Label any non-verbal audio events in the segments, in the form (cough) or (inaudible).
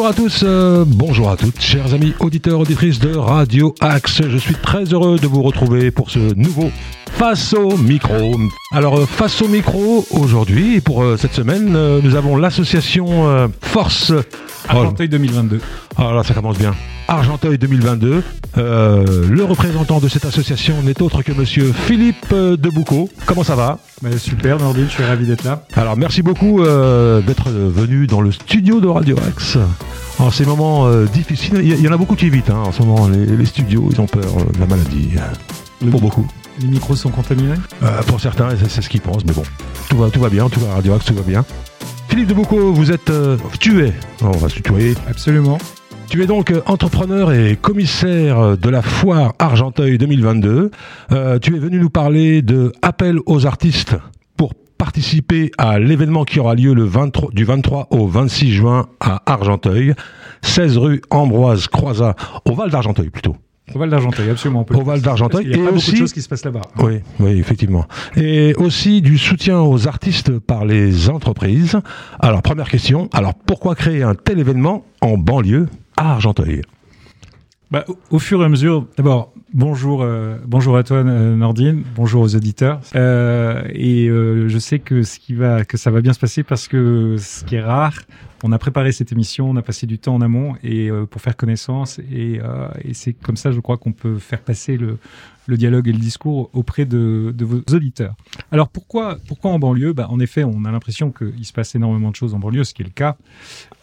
Bonjour à tous, euh, bonjour à toutes, chers amis auditeurs, auditrices de Radio Axe. Je suis très heureux de vous retrouver pour ce nouveau Face au micro. Alors, euh, face au micro, aujourd'hui, pour euh, cette semaine, euh, nous avons l'association Force. Argenteuil 2022. Ah là, ça commence bien. Argenteuil 2022. Euh, le représentant de cette association n'est autre que monsieur Philippe euh, Deboucot. Comment ça va? Bah, super, Nordine, je suis ravi d'être là. Alors, merci beaucoup euh, d'être venu dans le studio de Radio Axe. En ces moments euh, difficiles, il y, en a beaucoup qui évitent hein, en ce moment. Les, les studios, ils ont peur de la maladie. Pour beaucoup. Les micros sont contaminés? Pour certains, c'est ce qu'ils pensent, mais bon, tout va, tout va bien, tout va Radio Axe, tout va bien. Philippe Deboucot, vous êtes... tu es, on va se tutoyer, Absolument. Tu es donc entrepreneur et commissaire de la foire Argenteuil 2022. Euh, tu es venu nous parler de appel aux artistes pour participer à l'événement qui aura lieu le 23, du 23 au 26 juin à Argenteuil, 16 rue Ambroise Croizat, au Val d'Argenteuil plutôt. Au Val d'Argenteuil, absolument. Au Val d'Argenteuil. Y a Et pas beaucoup aussi- de choses qui se passent là-bas. Oui, oui, effectivement. Et aussi du soutien aux artistes par les entreprises. Alors, première question. Alors, pourquoi créer un tel événement en banlieue? À Argenteuil Bah, au, fur et à mesure, d'abord, bonjour, euh, bonjour à toi, euh, Nordine, bonjour aux auditeurs. Euh, et je sais que ce qui va, que ça va bien se passer parce que ce qui est rare, on a préparé cette émission, on a passé du temps en amont et euh, pour faire connaissance et, euh, et c'est comme ça, je crois qu'on peut faire passer le, dialogue et le discours auprès de, vos auditeurs. Alors pourquoi, pourquoi en banlieue? Bah, En effet, on a l'impression qu'il se passe énormément de choses en banlieue, ce qui est le cas.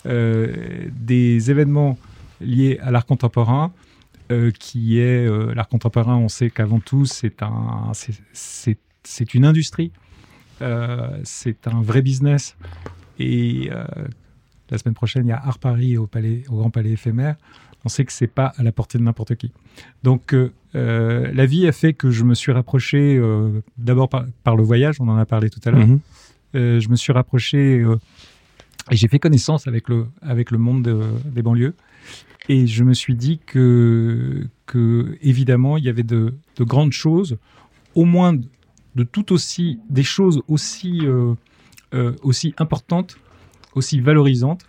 Euh, des événements liés à l'art contemporain, qui est l'art contemporain. On sait qu'avant tout, c'est un, c'est- une industrie, c'est un vrai business. Et la semaine prochaine, il y a Art Paris au palais, au Grand Palais éphémère. On sait que c'est pas à la portée de n'importe qui. Donc, euh, euh, la vie a fait que je me suis rapproché euh, d'abord par, par le voyage. On en a parlé tout à l'heure. Mhm. Euh, je me suis rapproché et j'ai fait connaissance avec le, avec le monde de- des banlieues. Et je me suis dit que, que évidemment, il y avait de, de grandes choses, au moins de, de tout aussi, des choses aussi, aussi importantes, aussi valorisantes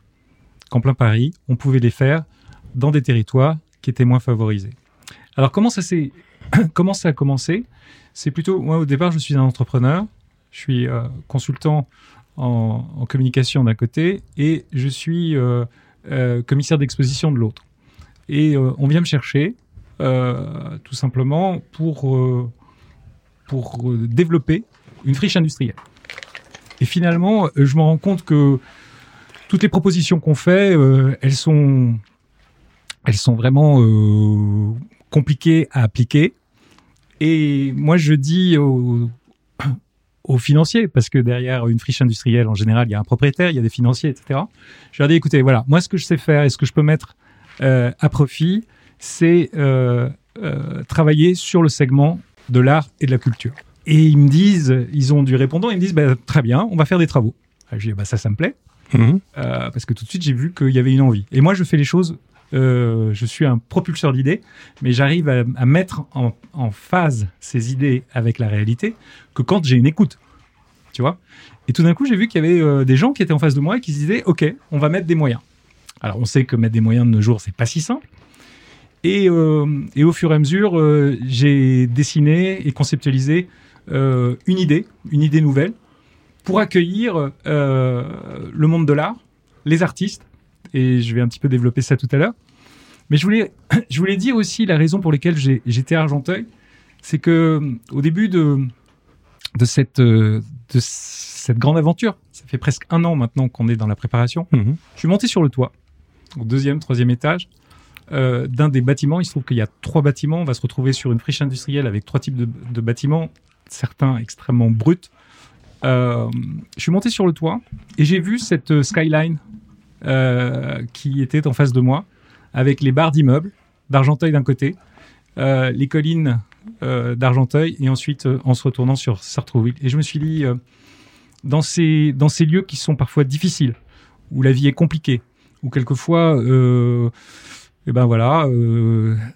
qu'en plein Paris, on pouvait les faire dans des territoires qui étaient moins favorisés. Alors, comment ça, (clears throat) comment ça a commencé? C'est plutôt, moi, au départ, je suis un entrepreneur. Je suis euh, consultant en, communication d'un côté et je suis euh, euh, commissaire d'exposition de l'autre. Et on vient me chercher tout simplement pour, pour développer une friche industrielle. Et finalement, je me rends compte que toutes les propositions qu'on fait, euh, elles sont, elles sont vraiment euh, compliquées à appliquer. Et moi, je dis aux, aux financiers, parce que derrière une friche industrielle, en général, il y a un propriétaire, il y a des financiers, etc. Je leur dis, écoutez, voilà, moi, ce que je sais faire et ce que je peux mettre euh, à profit, c'est travailler sur le segment de l'art et de la culture. Et ils me disent, ils ont du répondant, ils me disent, bah, très bien, on va faire des travaux. Alors, je dis, bah, ça, ça me plaît, Mhm. euh, parce que tout de suite, j'ai vu qu'il y avait une envie. Et moi, je fais les choses, euh, je suis un propulseur d'idées, mais j'arrive à, mettre en, phase ces idées avec la réalité que quand j'ai une écoute. Tu vois Et tout d'un coup, j'ai vu qu'il y avait euh, des gens qui étaient en face de moi et qui se disaient, OK, on va mettre des moyens. Alors, on sait que mettre des moyens de nos jours, c'est pas si simple. Et, et au fur et à mesure, j'ai dessiné et conceptualisé une idée, une idée nouvelle, pour accueillir euh, le monde de l'art, les artistes, et je vais un petit peu développer ça tout à l'heure. Mais je voulais, (coughs) je voulais dire aussi la raison pour laquelle j'ai- j'étais à Argenteuil, c'est que au début de, de, cette, euh, de cette grande aventure, ça fait presque un an maintenant qu'on est dans la préparation, Mhm. je suis monté sur le toit, au deuxième, troisième étage, euh, d'un des bâtiments. Il se trouve qu'il y a trois bâtiments. On va se retrouver sur une friche industrielle avec trois types de, de bâtiments, certains extrêmement bruts. Euh, je suis monté sur le toit et j'ai vu cette euh, skyline euh, qui était en face de moi, avec les barres d'immeubles d'Argenteuil d'un côté, les collines d'Argenteuil, et ensuite en se retournant sur Sartrouville. Et je me suis dit, dans, ces, lieux qui sont parfois difficiles, où la vie est compliquée, où quelquefois, euh, eh ben voilà,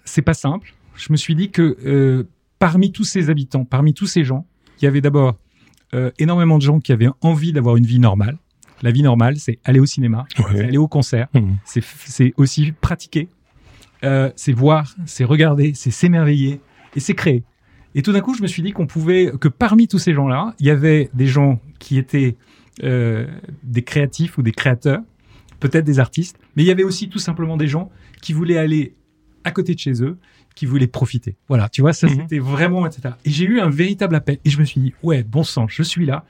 c'est pas simple. Je me suis dit que parmi tous ces habitants, parmi tous ces gens, il y avait d'abord euh, énormément de gens qui avaient envie d'avoir une vie normale. La vie normale, c'est aller au cinéma, Ouais. c'est aller au concert, c'est c'est aussi pratiquer, euh, c'est voir, c'est regarder, c'est s'émerveiller et c'est créer. Et tout d'un coup, je me suis dit qu'on pouvait, que parmi tous ces gens-là, il y avait des gens qui étaient euh, des créatifs ou des créateurs, peut-être des artistes, mais il y avait aussi tout simplement des gens qui voulaient aller à côté de chez eux, qui voulaient profiter. Voilà, tu vois, ça Mhm. c'était vraiment, etc. Et j'ai eu un véritable appel et je me suis dit, ouais, bon sang, je suis là,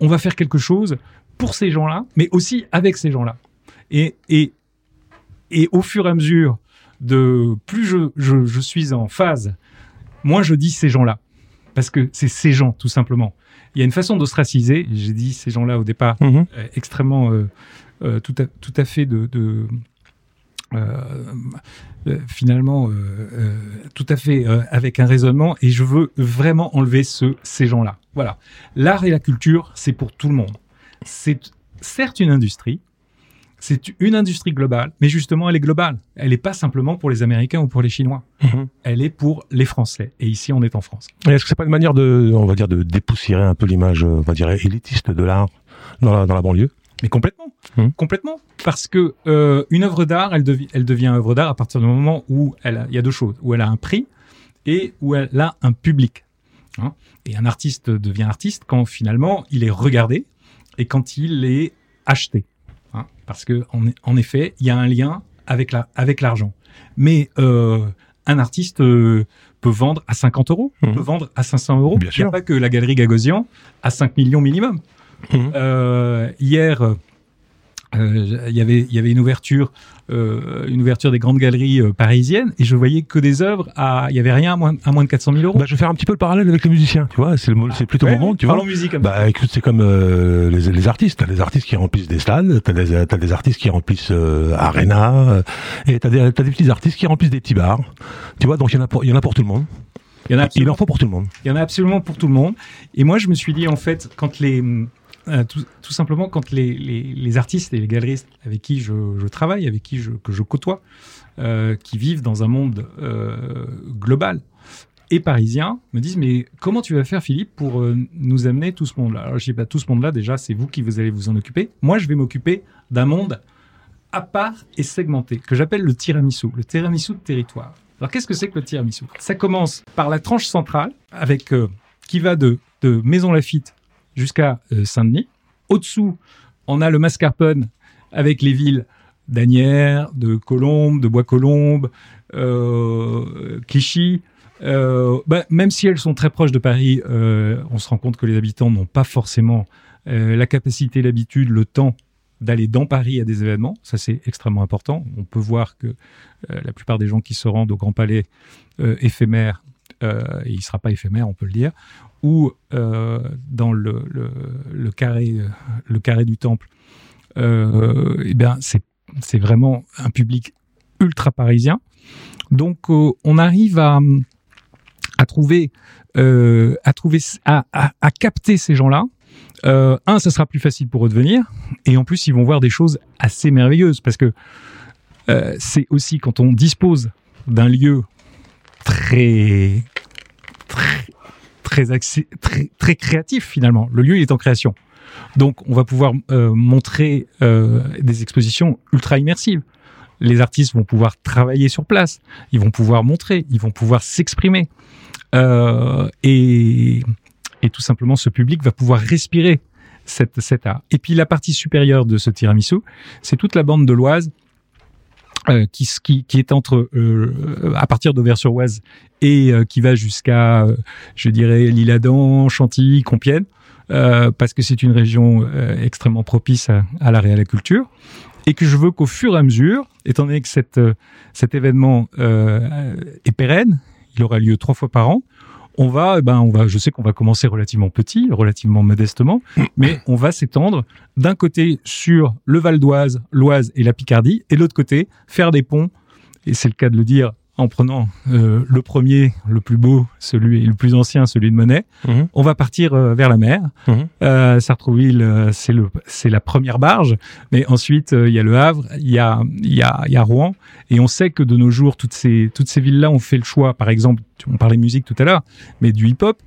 on va faire quelque chose pour ces gens-là, mais aussi avec ces gens-là. Et, et, et au fur et à mesure de plus je, je, je suis en phase, moins je dis ces gens-là. Parce que c'est ces gens, tout simplement. Il y a une façon d'ostraciser, j'ai dit ces gens-là au départ, Mhm. euh, extrêmement euh, euh, tout, à, tout à fait de, de euh, euh, finalement euh, euh, tout à fait euh, avec un raisonnement et je veux vraiment enlever ce, ces gens-là. Voilà. L'art et la culture, c'est pour tout le monde. C'est certes une industrie, c'est une industrie globale, mais justement elle est globale. Elle n'est pas simplement pour les Américains ou pour les Chinois. Mhm. Elle est pour les Français. Et ici, on est en France. Est-ce que c'est pas une manière de, on va dire, de dépoussiérer un peu l'image, on va dire, élitiste de l'art dans la, dans la banlieue? Mais complètement, Mhm. complètement, parce que euh, une œuvre d'art, elle, devi- elle devient œuvre d'art à partir du moment où elle, a, il y a deux choses, où elle a un prix et où elle a un public. hein. et un artiste devient artiste quand finalement il est regardé et quand il est acheté, hein. parce que en, en effet, il y a un lien avec la avec l'argent. Mais euh, un artiste euh, peut vendre à 50 euros, Mhm. peut vendre à 500 euros. Bien Il n'y a sûr. pas que la galerie Gagosian à 5 millions minimum. Mhm. Euh, hier, euh, euh, il y avait il y avait une ouverture euh, une ouverture des grandes galeries euh, parisiennes et je voyais que des œuvres à il y avait rien à moins, à moins de 400 000 euros. Bah, je vais faire un petit peu le parallèle avec les musiciens, tu vois. C'est le, mo- c'est plutôt Ouais, mon monde, tu vois. parlons musique. Bah écoute, c'est comme euh, les, les artistes. T'as des artistes qui remplissent des stades, t'as des, t'as des artistes qui remplissent euh, Arena, et t'as des, t'as des petits artistes qui remplissent des petits bars. Tu vois, donc il y en a pour, il y en a pour tout le monde. il y en a Il en faut pour tout le monde. il y en a absolument pour tout le monde. Et moi, je me suis dit en fait quand les euh, tout, simplement quand les, les, artistes et les galeristes avec qui je, travaille, avec qui je, que je côtoie, euh, qui vivent dans un monde euh, global et parisien, me disent mais comment tu vas faire Philippe pour nous amener tout ce monde-là? Alors je dis bah, tout ce monde-là déjà c'est vous qui vous allez vous en occuper. Moi je vais m'occuper d'un monde à part et segmenté que j'appelle le tiramisu, le tiramisu de territoire. Alors qu'est-ce que c'est que le tiramisu? Ça commence par la tranche centrale avec qui va de, de Maison Lafitte jusqu'à euh, Saint-Denis. Au-dessous, on a le mascarpone avec les villes d'Anières, de Colombes, de Bois-Colombes, euh, Clichy. Euh, bah, même si elles sont très proches de Paris, euh, on se rend compte que les habitants n'ont pas forcément la capacité, l'habitude, le temps d'aller dans Paris à des événements. Ça, c'est extrêmement important. On peut voir que la plupart des gens qui se rendent au Grand Palais éphémère, et il ne sera pas éphémère, on peut le dire, ou euh, dans le, le, carré, euh, le carré du temple, euh, eh bien, c'est, c'est vraiment un public ultra parisien. Donc, on arrive à, à trouver, à trouver, à, à, capter ces gens-là. Un, ça sera plus facile pour eux de venir, et en plus, ils vont voir des choses assez merveilleuses parce que c'est aussi quand on dispose d'un lieu très, très, créatif finalement. Le lieu il est en création, donc on va pouvoir euh, montrer euh, des expositions ultra immersives. Les artistes vont pouvoir travailler sur place, ils vont pouvoir montrer, ils vont pouvoir s'exprimer, euh, et, tout simplement ce public va pouvoir respirer cette, cet art. Et puis la partie supérieure de ce tiramisu, c'est toute la bande de l'Oise euh, qui, qui, qui est entre euh, à partir d'Auvers-sur-Oise et euh, qui va jusqu'à, euh, je dirais, l'Isle-Adam, Chantilly, Compiègne, euh, parce que c'est une région euh, extrêmement propice à, à la réalaculture, et que je veux qu'au fur et à mesure, étant donné que cette, euh, cet événement euh, est pérenne, il aura lieu trois fois par an, on va, eh ben, on va, je sais qu'on va commencer relativement petit, relativement modestement, mais on va s'étendre d'un côté sur le Val d'Oise, l'Oise et la Picardie, et de l'autre côté faire des ponts. Et c'est le cas de le dire en prenant euh, le premier, le plus beau, celui le plus ancien, celui de Monet. Mhm. On va partir euh, vers la mer. Mhm. Euh, Sartrouville, c'est le, c'est la première barge, mais ensuite il y a le Havre, il y a, il y a, il y a Rouen, et on sait que de nos jours toutes ces, toutes ces villes-là ont fait le choix. Par exemple, on parlait musique tout à l'heure, mais du hip-hop,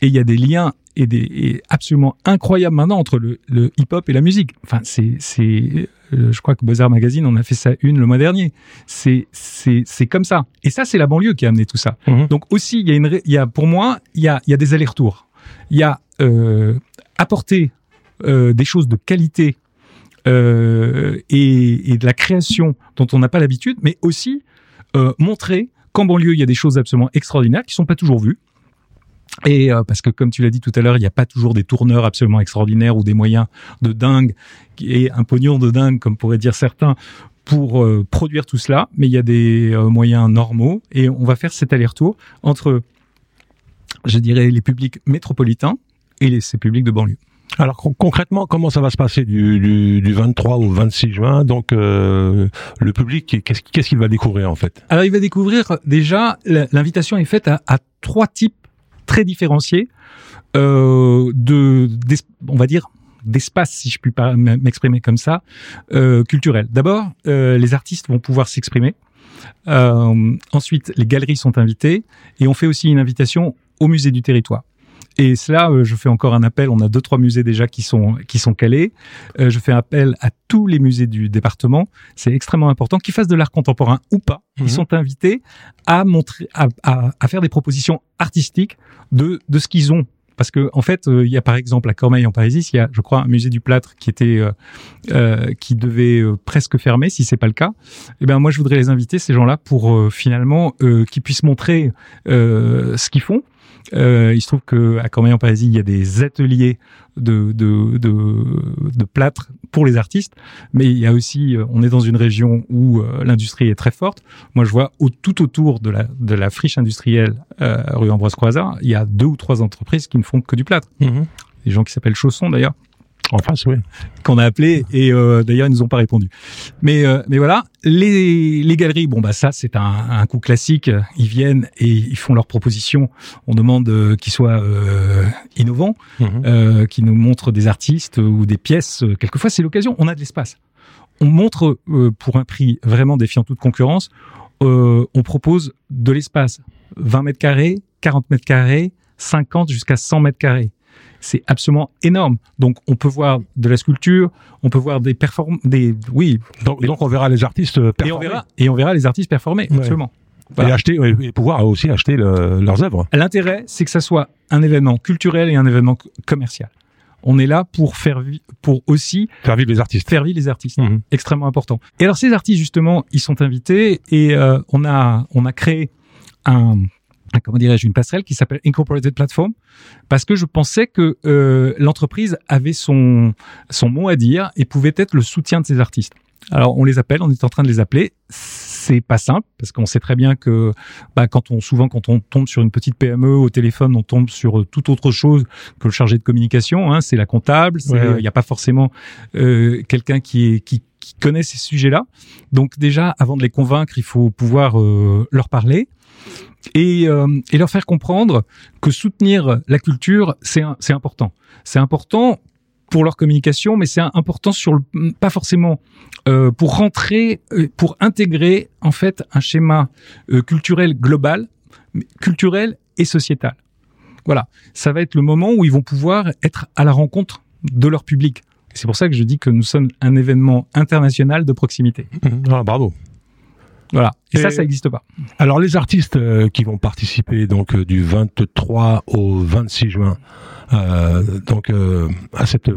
et il y a des liens est, des, est absolument incroyable maintenant entre le, le hip-hop et la musique. Enfin, c'est, c'est, je crois que Beaux-Arts Magazine, on a fait ça une le mois dernier. C'est, c'est, c'est comme ça. Et ça, c'est la banlieue qui a amené tout ça. Mhm. Donc aussi, il y a une, il y a, pour moi, il y a, il y a des allers-retours. Il y a euh, apporter euh, des choses de qualité euh, et, et de la création dont on n'a pas l'habitude, mais aussi montrer qu'en banlieue, il y a des choses absolument extraordinaires qui sont pas toujours vues. Et euh, parce que comme tu l'as dit tout à l'heure, il n'y a pas toujours des tourneurs absolument extraordinaires ou des moyens de dingue et un pognon de dingue, comme pourraient dire certains, pour euh, produire tout cela. Mais il y a des euh, moyens normaux et on va faire cet aller-retour entre, je dirais, les publics métropolitains et les, ces publics de banlieue. Alors con- concrètement, comment ça va se passer du, du, du 23 au 26 juin? Donc euh, le public, qu'est-ce qu'il va découvrir en fait? Alors, il va découvrir déjà, l'invitation est faite à, à trois types très différenciés euh, de, on va dire, d'espace, si je puis m'exprimer comme ça, euh, culturel. D'abord, euh, les artistes vont pouvoir s'exprimer. Euh, ensuite, les galeries sont invitées et on fait aussi une invitation au musée du territoire. Et cela, euh, je fais encore un appel. On a deux, trois musées déjà qui sont qui sont calés. Euh, je fais appel à tous les musées du département. C'est extrêmement important qu'ils fassent de l'art contemporain ou pas. Mhm. Ils sont invités à montrer, à, à, à faire des propositions artistiques de de ce qu'ils ont. Parce que en fait, euh, il y a par exemple à Cormeil en Parisis, il y a, je crois, un musée du plâtre qui était euh, euh, qui devait presque fermer, si c'est pas le cas. Eh ben moi, je voudrais les inviter ces gens-là pour euh, finalement euh, qu'ils puissent montrer euh, ce qu'ils font. Euh, il se trouve que à Cormeil en Parisis, il y a des ateliers de, de, de, de plâtre pour les artistes, mais il y a aussi, euh, on est dans une région où euh, l'industrie est très forte. Moi, je vois au, tout autour de la, de la friche industrielle euh, rue Ambroise Croizat, il y a deux ou trois entreprises qui ne font que du plâtre. Des gens qui s'appellent Chausson d'ailleurs En face, oui. qu'on a appelé et euh, d'ailleurs ils nous ont pas répondu. Mais euh, mais voilà, les les galeries, bon bah ça c'est un, un coup classique. Ils viennent et ils font leurs propositions. On demande euh, qu'ils soient euh, innovants, Mhm. euh, qu'ils nous montrent des artistes ou des pièces. Quelquefois c'est l'occasion. On a de l'espace. On montre euh, pour un prix vraiment défiant toute concurrence. euh, on propose de l'espace 20 mètres carrés, 40 mètres carrés, 50 jusqu'à 100 mètres carrés. C'est absolument énorme. Donc, on peut voir de la sculpture, on peut voir des performances, des, oui, Donc, donc on verra les artistes et on performer verra, et on verra les artistes performer, Ouais. absolument. et acheter et pouvoir aussi acheter le- leurs œuvres. L'intérêt, c'est que ça soit un événement culturel et un événement commercial. On est là pour faire, pour aussi Faire vivre les artistes. faire vivre les artistes. Mhm. extrêmement important. Et alors ces artistes justement, ils sont invités et euh, on a on a créé un- comment dirais-je une passerelle qui s'appelle Incorporated Platform parce que je pensais que euh, l'entreprise avait son son mot à dire et pouvait être le soutien de ces artistes. Alors on les appelle, on est en train de les appeler. C'est pas simple parce qu'on sait très bien que bah, quand on souvent quand on tombe sur une petite PME au téléphone, on tombe sur euh, toute autre chose que le chargé de communication. Hein, c'est la comptable. Il Ouais. n'y a pas forcément euh, quelqu'un qui est qui qui connaît ces sujets-là. Donc déjà, avant de les convaincre, il faut pouvoir euh, leur parler et, euh, et leur faire comprendre que soutenir la culture, c'est important. C'est important pour leur communication, mais c'est important sur le, pas forcément euh, pour rentrer, euh, pour intégrer en fait un schéma euh, culturel global, culturel et sociétal. Voilà, ça va être le moment où ils vont pouvoir être à la rencontre de leur public. C'est pour ça que je dis que nous sommes un événement international de proximité. Mhm. Ah, bravo. Voilà. Et, Et- ça, ça n'existe pas. Alors les artistes euh, qui vont participer donc euh, du 23 au 26 juin, euh, donc euh, à cette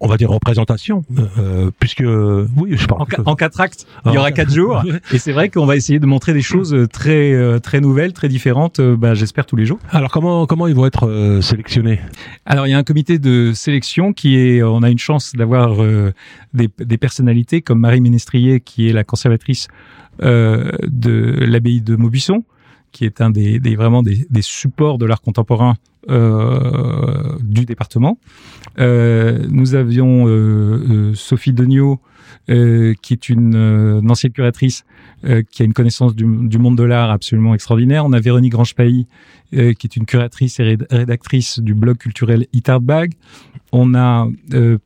on va dire représentation, euh, puisque oui, je parle. En, quatre actes, il y Ah. aura quatre jours. (laughs) Et c'est vrai qu'on va essayer de montrer des choses euh, très, euh, très nouvelles, très différentes, euh, bah, j'espère tous les jours. Alors comment comment ils vont être euh, sélectionnés? Alors, il y a un comité de sélection qui est, on a une chance d'avoir euh, des, des personnalités comme Marie Ménestrier, qui est la conservatrice euh, de l'abbaye de Maubuisson, qui est un des, des vraiment des, des supports de l'art contemporain euh, du département. Euh, nous avions euh, euh, Sophie Degnaud, euh, qui est une, euh, une ancienne curatrice euh, qui a une connaissance du, du monde de l'art absolument extraordinaire. On a Véronique Grange-Pailly, euh, qui est une curatrice et réd- rédactrice du blog culturel Itardbag. On a euh,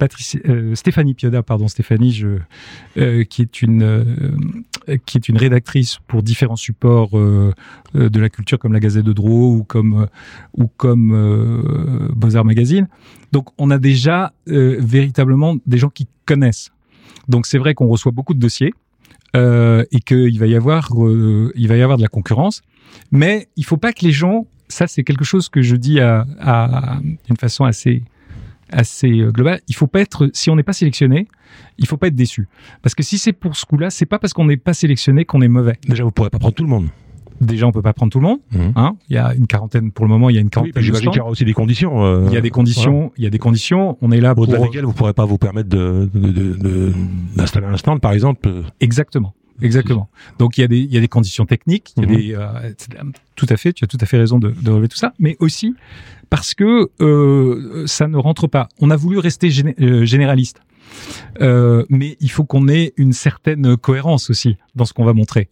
euh, Stéphanie Pioda, pardon Stéphanie, je, euh, qui est une euh, qui est une rédactrice pour différents supports euh, de la culture comme la Gazette de Drouot ou comme ou comme euh, Beaux Arts Magazine. Donc on a déjà véritablement des gens qui connaissent. Donc c'est vrai qu'on reçoit beaucoup de dossiers et qu'il va y avoir il va y avoir de la concurrence, mais il faut pas que les gens ça c'est quelque chose que je dis à, à d'une façon assez assez euh, global. Il faut pas être, si on n'est pas sélectionné, il faut pas être déçu. Parce que si c'est pour ce coup-là, c'est pas parce qu'on n'est pas sélectionné qu'on est mauvais. Déjà, vous pourrez pas prendre tout le monde. Déjà, on peut pas prendre tout le monde. Mhm. Hein il y a une quarantaine pour le moment. Il y a une quarantaine. Oui, J'imagine qu'il y aura aussi des conditions. Euh, il y a des conditions. Il y a des conditions. On est là pour. Au-delà desquelles vous pourrez pas vous permettre d'installer un stand, par exemple. Exactement. Exactement. Donc il y a des il y a des conditions techniques, il y a mhm. des euh, tout à fait, tu as tout à fait raison de, de relever tout ça, mais aussi parce que euh, ça ne rentre pas. On a voulu rester euh, généraliste. Euh, mais il faut qu'on ait une certaine cohérence aussi dans ce qu'on va montrer.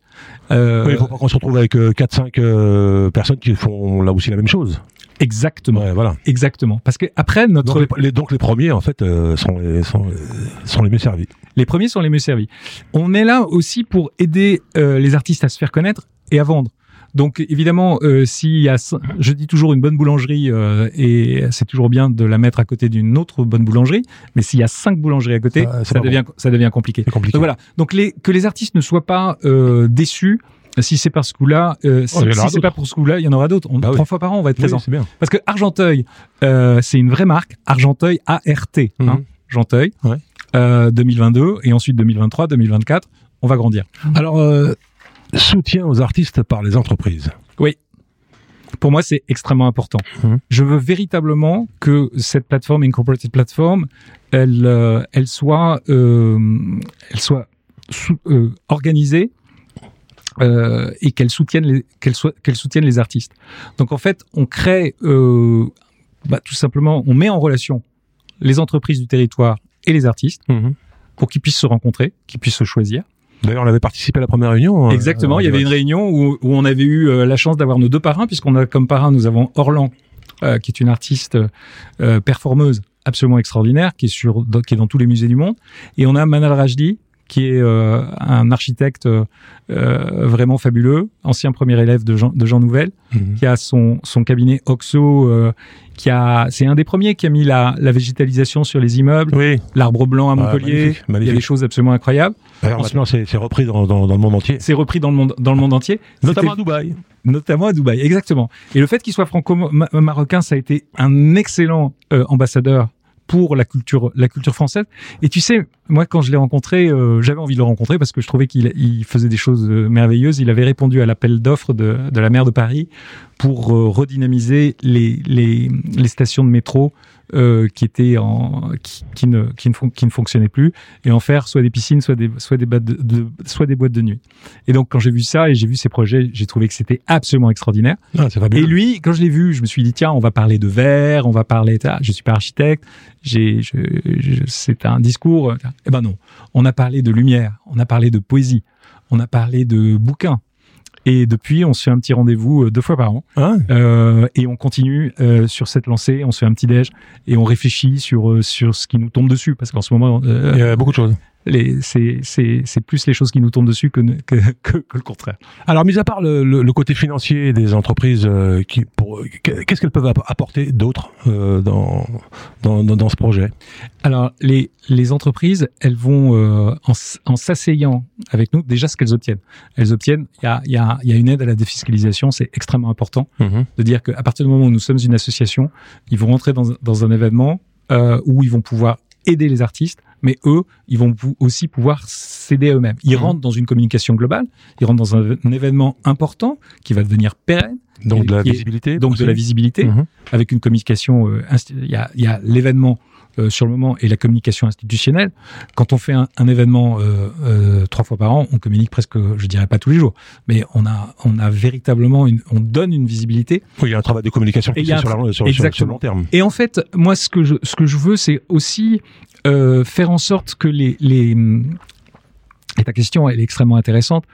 Euh, oui, il faut pas qu'on se retrouve avec 4-5 euh, personnes qui font là aussi la même chose. Exactement. Ouais, voilà. Exactement. Parce que après notre donc les, donc les premiers en fait sont, les, sont, sont les mieux servis. Les premiers sont les mieux servis. On est là aussi pour aider les artistes à se faire connaître et à vendre. Donc évidemment, euh, s'il y a, je dis toujours une bonne boulangerie euh, et c'est toujours bien de la mettre à côté d'une autre bonne boulangerie, mais s'il y a cinq boulangeries à côté, ça, devient ça devient compliqué. compliqué. Donc voilà. Donc les que les artistes ne soient pas euh, déçus. Si c'est par ce coup-là, euh, si, oh, c'est pas pour ce coup-là, il y en aura d'autres. Bah trois fois par an, on va être présent. Bien. Parce que Argenteuil, euh, c'est une vraie marque. Argenteuil A-R-T. Hein, mhm. Argenteuil. Ouais. 2022 et ensuite 2023, 2024, on va grandir. Alors, soutien aux artistes par les entreprises. Oui. Pour moi, c'est extrêmement important. Mmh. Je veux véritablement que cette plateforme, Incorporated Platform, elle, euh, elle soit, euh, elle soit euh, organisée euh, et qu'elle soutienne les, qu'elle soit, qu'elle soutienne les artistes. Donc en fait, on crée, euh, bah, tout simplement, on met en relation les entreprises du territoire et les artistes mmh. pour qu'ils puissent se rencontrer, qu'ils puissent se choisir. D'ailleurs, on avait participé à la première réunion. Hein. Exactement. il y avait une réunion où, où on avait eu euh, la chance d'avoir nos deux parrains, puisqu'on a comme parrain, nous avons Orlan, euh, qui est une artiste euh, performeuse absolument extraordinaire, qui est sur, qui est dans tous les musées du monde, et on a Manal Rajdi, qui est euh, un architecte euh, vraiment fabuleux, ancien premier élève de Jean, de Jean Nouvel, mhm. qui a son, son cabinet Oxo, euh, qui a, c'est un des premiers qui a mis la, la végétalisation sur les immeubles, oui. l'arbre blanc à Montpellier, il y a des choses absolument incroyables. Alors maintenant, c'est repris dans, dans, dans, le monde entier. C'est repris dans le monde, dans le monde entier. Notamment à Dubaï. Notamment à Dubaï, exactement. Et le fait qu'il soit franco-marocain, ça a été un excellent ambassadeur pour la culture, la culture française. Et tu sais, moi, quand je l'ai rencontré, euh, j'avais envie de le rencontrer parce que je trouvais qu'il il faisait des choses euh, merveilleuses. Il avait répondu à l'appel d'offres de, la maire de Paris pour euh, redynamiser les, stations de métro euh, qui étaient en qui, qui, ne qui ne, qui ne fonctionnaient plus et en faire soit des piscines, soit des soit des boîtes de, de soit des boîtes de nuit. Et donc quand j'ai vu ça et j'ai vu ces projets, j'ai trouvé que c'était absolument extraordinaire. Ah, et lui, quand je l'ai vu, je me suis dit tiens, on va parler de verre, on va parler. Je suis pas architecte, j'ai c'est un discours. Eh ben non, on a parlé de lumière, on a parlé de poésie, on a parlé de bouquins. Et depuis, on se fait un petit rendez-vous euh, deux fois par an. Ah. Euh, et on continue euh, sur cette lancée. On se fait un petit déj et on réfléchit sur sur ce qui nous tombe dessus parce qu'en ce moment, euh, il y a beaucoup de choses c'est plus les choses qui nous tombent dessus que, (laughs) que, que, le contraire. Alors, mis à part le, le, côté financier des entreprises, euh, qu'est-ce qu'elles peuvent apporter d'autre euh, dans, dans, dans, ce projet? Alors, les, les entreprises, elles vont, euh, en, en s'asseyant avec nous, déjà ce qu'elles obtiennent. Elles obtiennent, il y a, y, a, y a une aide à la défiscalisation, c'est extrêmement important mm-hmm. de dire qu'à partir du moment où nous sommes une association, ils vont rentrer dans, dans un événement euh, où ils vont pouvoir aider les artistes, mais eux, ils vont aussi pouvoir s'aider eux-mêmes. Ils mmh. rentrent dans une communication globale, ils rentrent dans un, événement important qui va devenir pérenne. Donc de la visibilité. donc de la visibilité, mmh. avec une communication. Euh, il y a, y a l'événement euh, sur le moment et la communication institutionnelle. Quand on fait un, un événement euh, euh, trois fois par an, on communique presque, je dirais pas tous les jours, mais on a, on a véritablement, une, on donne une visibilité. Oui, il y a un travail de communication qui sur, la, sur, sur, le long terme. Et en fait, moi, ce que je, ce que je veux, c'est aussi faire en sorte que les, les Et ta question, elle est extrêmement intéressante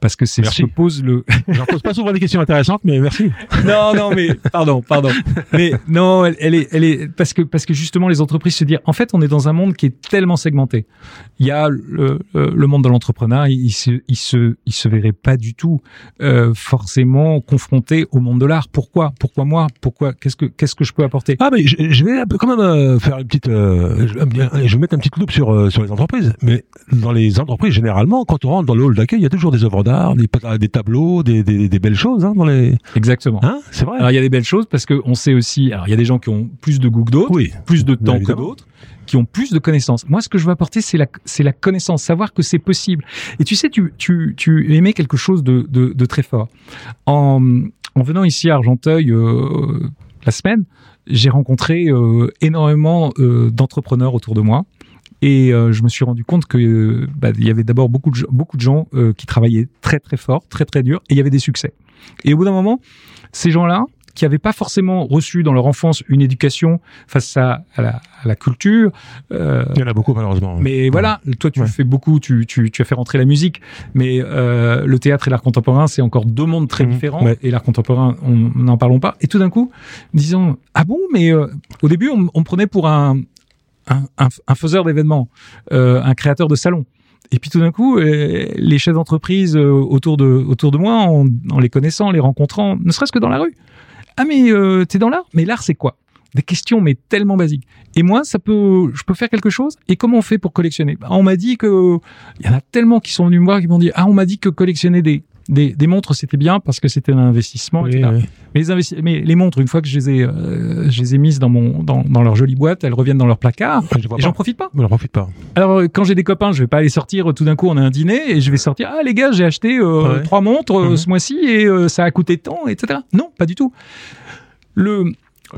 parce que c'est que pose le. J'en pose pas souvent des questions intéressantes, mais merci. (laughs) non, non, mais pardon, pardon. Mais non, elle, elle est, elle est parce que parce que justement les entreprises se disent, en fait, on est dans un monde qui est tellement segmenté. Il y a le, le monde de l'entrepreneur, il se, il se, il se verrait pas du tout euh, forcément confronté au monde de l'art. Pourquoi? Pourquoi moi? Pourquoi? Qu'est-ce que qu'est-ce que je peux apporter? Ah mais je, je vais quand même euh, faire une petite, euh, je, je vais mettre un petit loupe sur euh, sur les entreprises. Mais dans les entreprises généralement, quand on rentre dans le hall d'accueil, il y a toujours des œuvres d'art, des, des tableaux, des, des, des belles choses hein, dans les. Exactement. Hein, c'est vrai. Alors il y a des belles choses parce que on sait aussi. Alors il y a des gens qui ont plus de goût que d'autres. oui. plus de temps que d'autres, qui ont plus de connaissances. Moi, ce que je veux apporter, c'est la, c'est la connaissance, savoir que c'est possible. Et tu sais, tu, tu, tu aimais quelque chose de, de, de très fort. En, en venant ici à Argenteuil euh, la semaine, j'ai rencontré euh, énormément euh, d'entrepreneurs autour de moi. Et euh, je me suis rendu compte que euh, bah, il y avait d'abord beaucoup de, gens- beaucoup de gens euh, qui travaillaient très très fort, très très dur, et il y avait des succès. Et au bout d'un moment, ces gens-là, qui n'avaient pas forcément reçu dans leur enfance une éducation face à, à, la, à la culture, euh, Il y en a beaucoup malheureusement. mais voilà, toi tu Ouais. fais beaucoup, tu, tu, tu as fait rentrer la musique, mais euh, le théâtre et l'art contemporain, c'est encore deux mondes très Mhm. différents. Ouais. Et l'art contemporain, on n'en parlons pas. Et tout d'un coup, disons, ah bon, mais euh, au début, on, on prenait pour un, un, un, faiseur d'événements, euh, un créateur de salons. Et puis tout d'un coup, euh, les chefs d'entreprise euh, autour de autour de moi, en, en les connaissant, en les rencontrant, ne serait-ce que dans la rue. Ah mais euh, t'es dans l'art? Mais l'art c'est quoi? Des questions mais tellement basiques. Et moi, ça peut, je peux faire quelque chose? Et comment on fait pour collectionner? Bah, On m'a dit que il y en a tellement qui sont venus me voir qui m'ont dit ah on m'a dit que collectionner des des, des montres c'était bien parce que c'était un investissement. Oui, etc. oui. Mais les, investi- mais les montres, une fois que je les ai, euh, je les ai mises dans mon dans, dans leur jolie boîte, elles reviennent dans leur placard. Je vois Et j'en profite pas. J'en profite pas. Alors euh, quand j'ai des copains, je vais pas aller sortir tout d'un coup on a un dîner et je vais sortir ah les gars j'ai acheté euh, Ouais. trois montres Mhm. ce mois-ci et ça a coûté tant etc. Non pas du tout. Le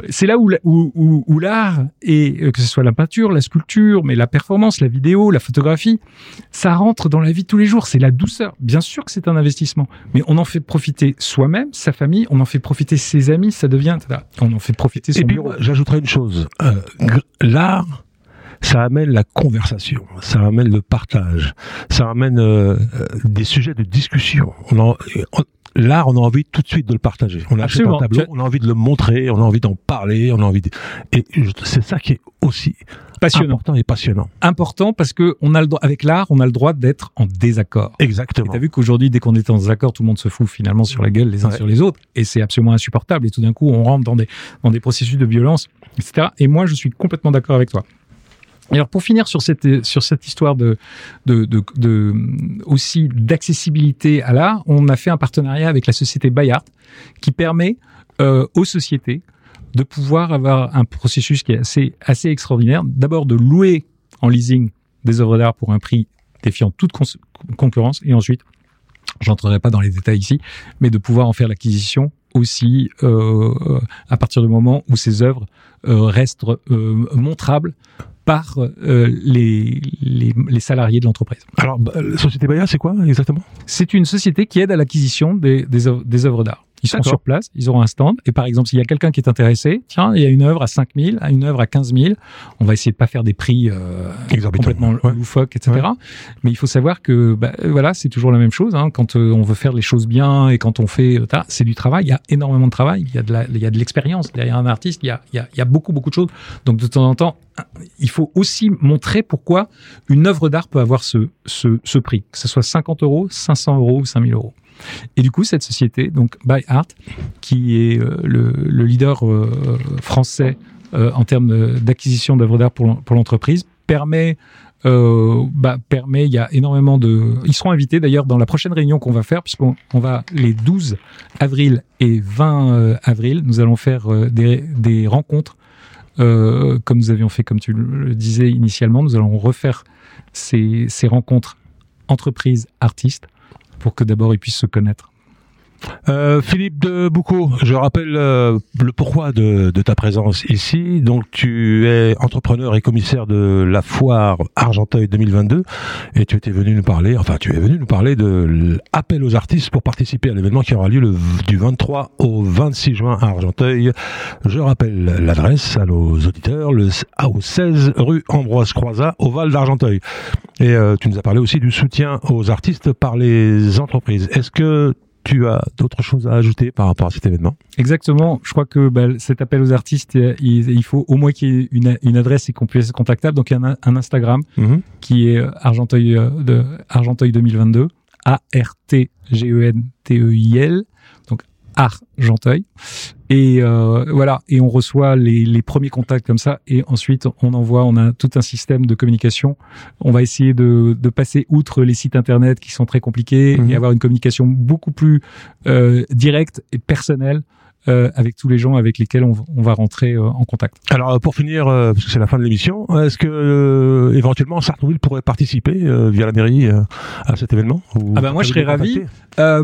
c'est là où, où, où, où l'art et euh, que ce soit la peinture, la sculpture, mais la performance, la vidéo, la photographie, ça rentre dans la vie de tous les jours. C'est la douceur. Bien sûr que c'est un investissement, mais on en fait profiter soi-même, sa famille, on en fait profiter ses amis, ça devient, on en fait profiter son Et puis j'ajouterais une chose. Euh, L'art, ça amène la conversation, ça amène le partage, ça amène euh, euh, des sujets de discussion. On en- on- L'art, on a envie tout de suite de le partager. On achète Absolument. un tableau, on a envie de le montrer, on a envie d'en parler, on a envie de... Et c'est ça qui est aussi Passionnant. important et passionnant. important parce que on a le droit, avec l'art, on a le droit d'être en désaccord. Exactement. t'as vu qu'aujourd'hui, dès qu'on est en désaccord, tout le monde se fout finalement sur la gueule les uns Ouais. sur les autres, et c'est absolument insupportable. Et tout d'un coup, on rentre dans des dans des processus de violence, etc. Et moi, je suis complètement d'accord avec toi. Alors pour finir sur cette sur cette histoire de de, de, de aussi d'accessibilité à l'art, on a fait un partenariat avec la société Bayard qui permet euh, aux sociétés de pouvoir avoir un processus qui est assez assez extraordinaire. D'abord de louer en leasing des œuvres d'art pour un prix défiant toute concurrence, et ensuite, j'entrerai pas dans les détails ici, mais de pouvoir en faire l'acquisition aussi euh, à partir du moment où ces œuvres euh, restent montrables par euh, les, les, les salariés de l'entreprise. Alors, bah, la Société Baya, c'est quoi exactement? C'est une société qui aide à l'acquisition des, des œuvres d'art. Ils sont sur place, ils auront un stand. Et par exemple, s'il y a quelqu'un qui est intéressé, tiens, il y a une œuvre à 5 000, à une œuvre à 15 000, on va essayer de pas faire des prix euh, complètement Ouais. loufoques, etc. Mais il faut savoir que, bah, voilà, c'est toujours la même chose. Hein, quand euh, on veut faire les choses bien et quand on fait, euh, c'est du travail. Il y a énormément de travail. Il y a de la, il y a de l'expérience derrière un artiste. Il y a, il y a, il y a beaucoup, beaucoup de choses. Donc de temps en temps, il faut aussi montrer pourquoi une œuvre d'art peut avoir ce, ce, ce prix, que ce soit 50 euros, 500 euros ou 5000 euros. Et du coup, cette société, donc By Art, qui est euh, le, le leader euh, français euh, en termes d'acquisition d'œuvres d'art pour l'en- pour l'entreprise, permet bah, permet, il y a énormément de... Ils seront invités d'ailleurs dans la prochaine réunion qu'on va faire, puisqu'on on va les 12 avril et 20 euh, avril, nous allons faire des, des rencontres, comme nous avions fait, comme tu le disais initialement, nous allons refaire ces, ces rencontres entreprises, artistes, pour que d'abord ils puissent se connaître. Euh, Philippe de Boucault, je rappelle euh, le pourquoi de, de, ta présence ici. Donc tu es entrepreneur et commissaire de la foire Argenteuil 2022 et tu étais venu nous parler, enfin tu es venu nous parler de l'appel aux artistes pour participer à l'événement qui aura lieu le, du 23 au 26 juin à Argenteuil. Je rappelle l'adresse à nos auditeurs, le, au 16 rue Ambroise Croizat au Val d'Argenteuil. Et euh, tu nous as parlé aussi du soutien aux artistes par les entreprises. Est-ce que tu as d'autres choses à ajouter par rapport à cet événement? Exactement. Je crois que bah, cet appel aux artistes, il, faut au moins qu'il y ait une, une adresse et qu'on puisse être contactable. Donc il y a un, un Instagram mm-hmm. qui est Argenteuil, de, Argenteuil 2022, A-R-T-G-E-N-T-E-I-L. Donc Argenteuil. Et euh, voilà, et on reçoit les, les, premiers contacts comme ça, et ensuite on envoie, on a tout un système de communication. On va essayer de, de passer outre les sites internet qui sont très compliqués mhm. et avoir une communication beaucoup plus euh, directe et personnelle euh, avec tous les gens avec lesquels on, on va rentrer euh, en contact. Alors euh, pour finir, parce que c'est la fin de l'émission, est-ce que éventuellement Sartreville pourrait participer via la mairie à cet événement Ah bah moi je serais ravi.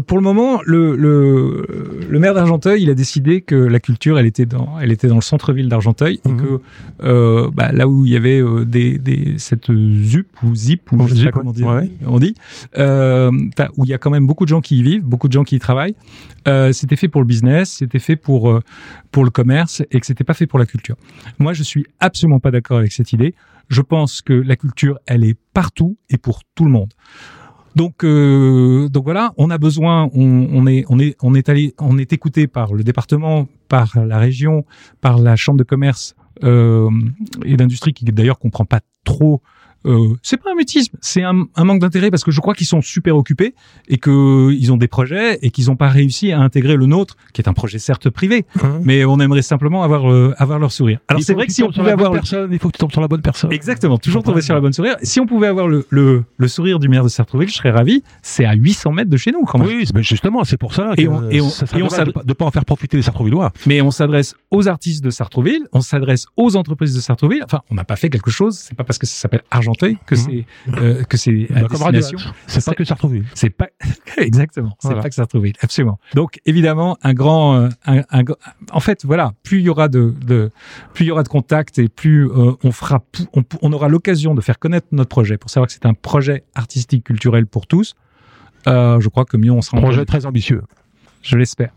pour le moment, le, le, le maire d'Argenteuil, il a décidé que la culture, elle était dans, elle était dans le centre-ville d'Argenteuil et mhm. que bah, là où il y avait des, des cette ZUP ou ZIP ou je sais pas comment dire, on dit, où il y a quand même beaucoup de gens qui y vivent, beaucoup de gens qui y travaillent. c'était fait pour le business, c'était fait pour euh, pour le commerce et que c'était pas fait pour la culture. Moi, je suis absolument pas d'accord avec cette idée. Je pense que la culture, elle est partout et pour tout le monde. Donc, euh, donc voilà, on a besoin, on, on, est, on est, on est allé, on est écouté par le département, par la région, par la chambre de commerce euh, et d'industrie qui d'ailleurs comprend pas trop euh, c'est pas un mutisme, c'est un, un, manque d'intérêt parce que je crois qu'ils sont super occupés et que ils ont des projets et qu'ils n'ont pas réussi à intégrer le nôtre, qui est un projet certes privé, hein. mais on aimerait simplement avoir euh, avoir leur sourire. Alors c'est vrai que si on pouvait avoir personne, il faut que tu tombes sur la bonne personne. Exactement, toujours tomber sur la bonne sourire. Si on pouvait avoir le, le, le sourire du maire de Sartrouville, je serais ravi. C'est à 800 mètres de chez nous, quand même. Oui, mais justement, c'est pour ça. Et on, et on, ça et on de, pas en faire profiter les Sartrouvillois. Mais on s'adresse aux artistes de Sartrouville, on s'adresse aux entreprises de Sartrouville. Enfin, on n'a pas fait quelque chose. C'est pas parce que ça s'appelle Argenteuil que mmh. c'est euh, que c'est destination. C'est pas que Sartrouville. C'est pas (laughs) exactement. C'est pas que Sartrouville. Absolument. Donc évidemment un grand, euh, un, un, en fait voilà, plus il y aura de, de plus il y aura de contacts et plus euh, on fera, on, on aura l'occasion de faire connaître notre projet pour savoir que c'est un projet artistique culturel pour tous. Euh, je crois que mieux on sera. Projet très ambitieux. Je l'espère.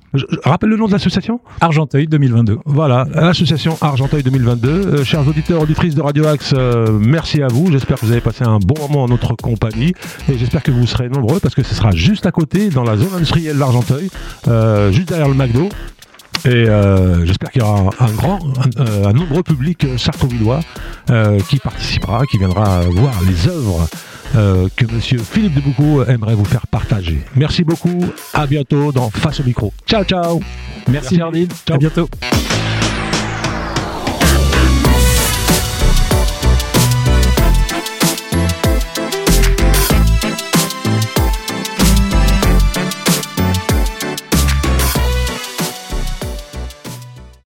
rappelle le nom de l'association Argenteuil 2022. Voilà, l'association Argenteuil 2022. Euh, chers auditeurs, auditrices de Radio Axe, euh, merci à vous. J'espère que vous avez passé un bon moment en notre compagnie et j'espère que vous serez nombreux parce que ce sera juste à côté, dans la zone industrielle d'Argenteuil, euh, juste derrière le McDo. Et j'espère qu'il y aura un, grand, un, nombreux public sartrouvillois qui participera, qui viendra voir les œuvres euh, que monsieur Philippe Deboucou aimerait vous faire partager. Merci beaucoup, à bientôt dans Face au micro. Ciao, ciao. Merci, Jardine, à bientôt